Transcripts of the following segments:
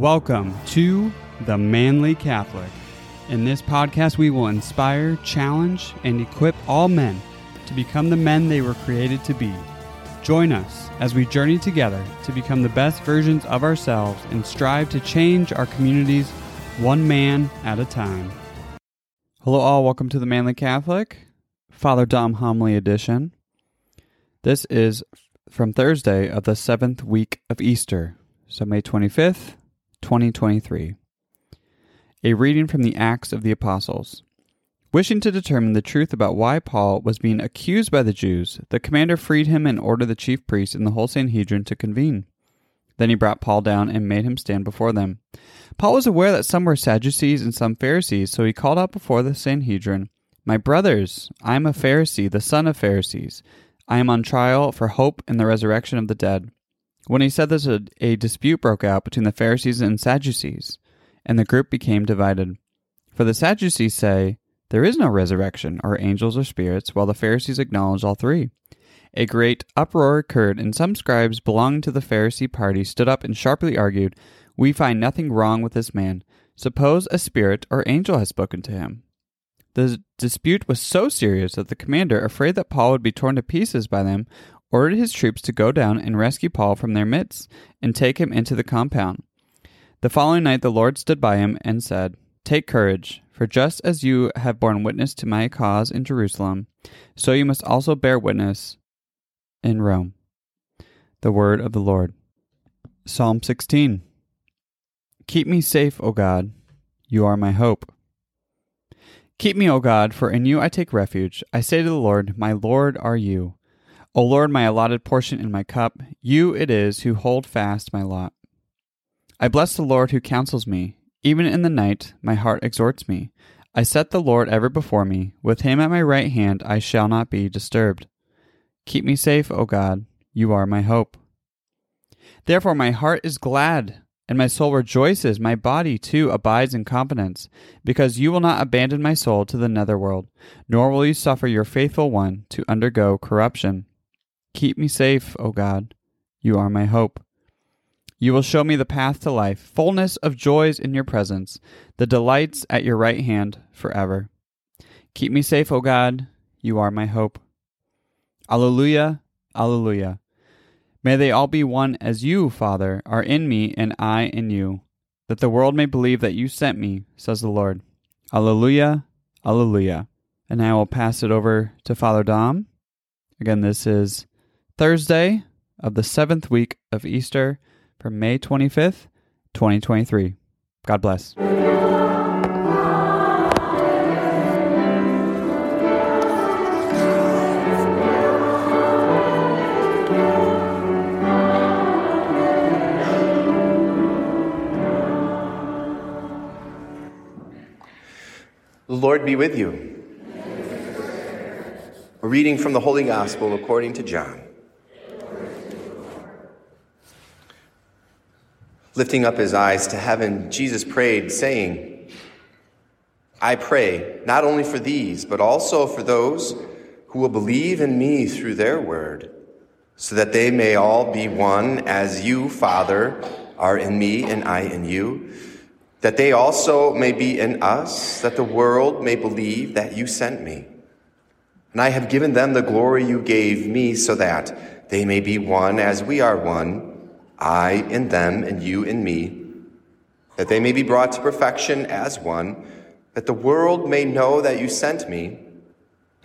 Welcome to The Manly Catholic. In this podcast, we will inspire, challenge, and equip all men to become the men they were created to be. Join us as we journey together to become the best versions of ourselves and strive to change our communities one man at a time. Hello, all. Welcome to The Manly Catholic, Father Dom Homily Edition. This is from Thursday of the seventh week of Easter, so May 25th, 2023. A reading from the Acts of the Apostles. Wishing to determine the truth about why Paul was being accused by the Jews, the commander freed him and ordered the chief priests and the whole Sanhedrin to convene. Then he brought Paul down and made him stand before them. Paul was aware that some were Sadducees and some Pharisees, so he called out before the Sanhedrin, My brothers, I am a Pharisee, the son of Pharisees. I am on trial for hope in the resurrection of the dead. When he said this, a, a dispute broke out between the Pharisees and Sadducees, and the group became divided. For the Sadducees say, There is no resurrection, or angels or spirits, while the Pharisees acknowledge all three. A great uproar occurred, and some scribes belonging to the Pharisee party stood up and sharply argued, We find nothing wrong with this man. Suppose a spirit or angel has spoken to him. The dispute was so serious that the commander, afraid that Paul would be torn to pieces by them, ordered his troops to go down and rescue Paul from their midst and take him into the compound. The following night the Lord stood by him and said, Take courage, for just as you have borne witness to my cause in Jerusalem, so you must also bear witness in Rome. The word of the Lord. Psalm 16 Keep me safe, O God, you are my hope. Keep me, O God, for in you I take refuge. I say to the Lord, My Lord are you. O Lord, my allotted portion in my cup, you it is who hold fast my lot. I bless the Lord who counsels me. Even in the night, my heart exhorts me. I set the Lord ever before me. With him at my right hand, I shall not be disturbed. Keep me safe, O God. You are my hope. Therefore, my heart is glad, and my soul rejoices. My body, too, abides in confidence, because you will not abandon my soul to the netherworld, nor will you suffer your faithful one to undergo corruption. Keep me safe, O God. You are my hope. You will show me the path to life, fullness of joys in your presence, the delights at your right hand forever. Keep me safe, O God. You are my hope. Alleluia, Alleluia. May they all be one as you, Father, are in me and I in you, that the world may believe that you sent me, says the Lord. Alleluia, Alleluia. And I will pass it over to Father Dom. Again, this is Thursday of the seventh week of Easter from May 25th, 2023. God bless. The Lord be with you. A reading from the Holy Gospel according to John. Lifting up his eyes to heaven, Jesus prayed, saying, I pray not only for these, but also for those who will believe in me through their word, so that they may all be one as you, Father, are in me and I in you, that they also may be in us, that the world may believe that you sent me. And I have given them the glory you gave me, so that they may be one as we are one I in them and you in me, that they may be brought to perfection as one, that the world may know that you sent me,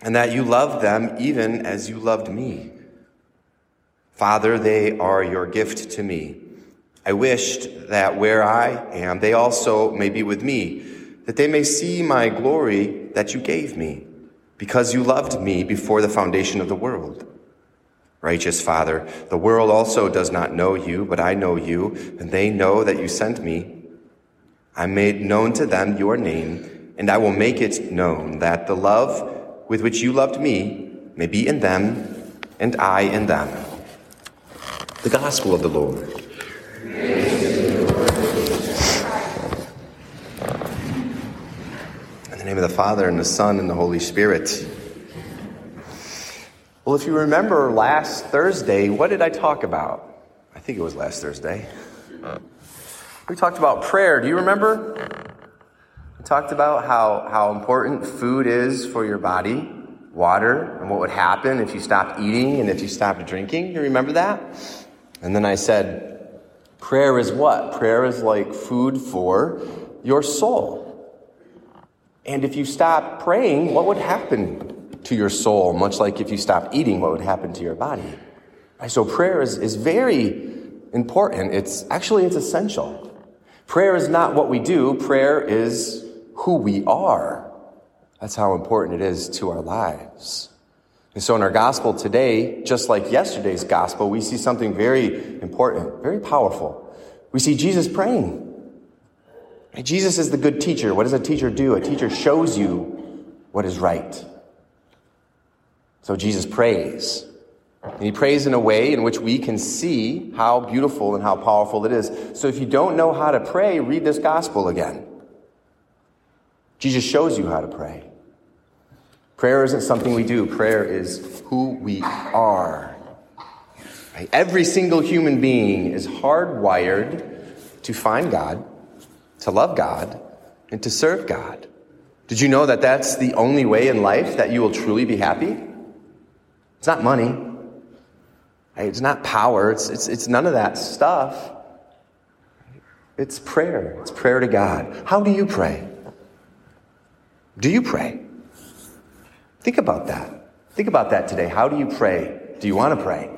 and that you love them even as you loved me. Father, they are your gift to me. I wished that where I am, they also may be with me, that they may see my glory that you gave me, because you loved me before the foundation of the world. Righteous Father, the world also does not know you, but I know you, and they know that you sent me. I made known to them your name, and I will make it known that the love with which you loved me may be in them, and I in them. The Gospel of the Lord. In the name of the Father, and the Son, and the Holy Spirit. Well, if you remember last Thursday, what did I talk about? I think it was last Thursday. We talked about prayer. Do you remember? We talked about how, how important food is for your body, water, and what would happen if you stopped eating and if you stopped drinking. You remember that? And then I said, prayer is what? Prayer is like food for your soul. And if you stop praying, what would happen to your soul? Much like if you stopped eating, what would happen to your body? Right? So prayer is, is very important. It's actually, it's essential. Prayer is not what we do, prayer is who we are. That's how important it is to our lives. And so in our gospel today, just like yesterday's gospel, we see something very important, very powerful. We see Jesus praying. Jesus is the good teacher. What does a teacher do? A teacher shows you what is right. So Jesus prays. And he prays in a way in which we can see how beautiful and how powerful it is. So if you don't know how to pray, read this gospel again. Jesus shows you how to pray. Prayer isn't something we do, prayer is who we are. Every single human being is hardwired to find God, to love God, and to serve God. Did you know that that's the only way in life that you will truly be happy? It's not money. It's not power, it's, it's, it's none of that stuff. It's prayer. It's prayer to God. How do you pray? Do you pray? Think about that. Think about that today. How do you pray? Do you want to pray?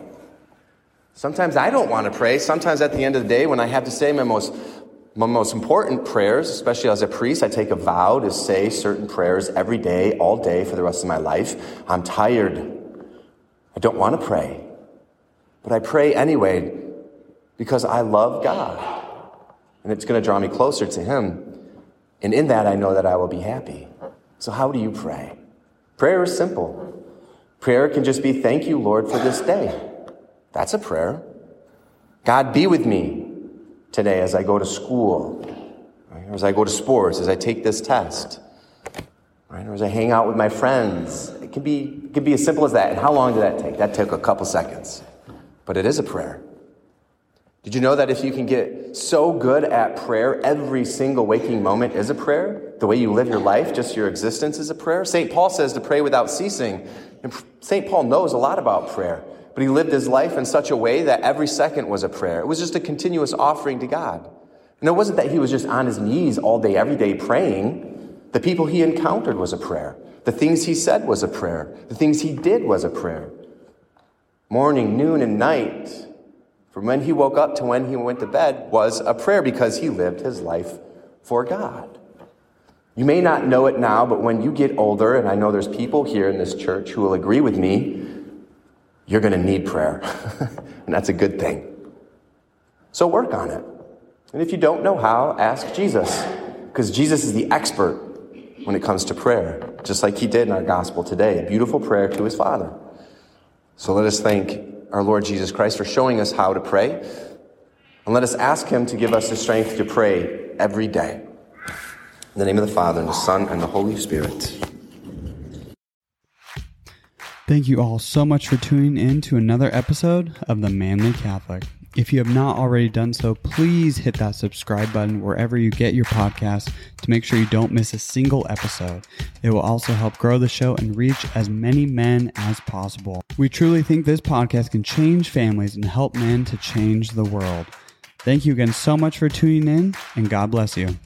Sometimes I don't want to pray. Sometimes at the end of the day, when I have to say my most, my most important prayers, especially as a priest, I take a vow to say certain prayers every day, all day for the rest of my life. I'm tired. I don't want to pray. But I pray anyway because I love God. And it's going to draw me closer to Him. And in that, I know that I will be happy. So, how do you pray? Prayer is simple. Prayer can just be, Thank you, Lord, for this day. That's a prayer. God, be with me today as I go to school, or as I go to sports, as I take this test, right? or as I hang out with my friends. It can be, it can be as simple as that. And how long did that take? That took a couple seconds but it is a prayer. Did you know that if you can get so good at prayer, every single waking moment is a prayer? The way you live your life, just your existence is a prayer? St. Paul says to pray without ceasing. And St. Paul knows a lot about prayer, but he lived his life in such a way that every second was a prayer. It was just a continuous offering to God. And it wasn't that he was just on his knees all day, every day praying. The people he encountered was a prayer. The things he said was a prayer. The things he did was a prayer morning, noon, and night, from when he woke up to when he went to bed, was a prayer because he lived his life for God. You may not know it now, but when you get older, and I know there's people here in this church who will agree with me, you're going to need prayer. and that's a good thing. So work on it. And if you don't know how, ask Jesus, because Jesus is the expert when it comes to prayer, just like he did in our gospel today. A beautiful prayer to his Father. So let us thank our Lord Jesus Christ for showing us how to pray. And let us ask Him to give us the strength to pray every day. In the name of the Father, and the Son, and the Holy Spirit. Thank you all so much for tuning in to another episode of The Manly Catholic. If you have not already done so, please hit that subscribe button wherever you get your podcast to make sure you don't miss a single episode. It will also help grow the show and reach as many men as possible. We truly think this podcast can change families and help men to change the world. Thank you again so much for tuning in, and God bless you.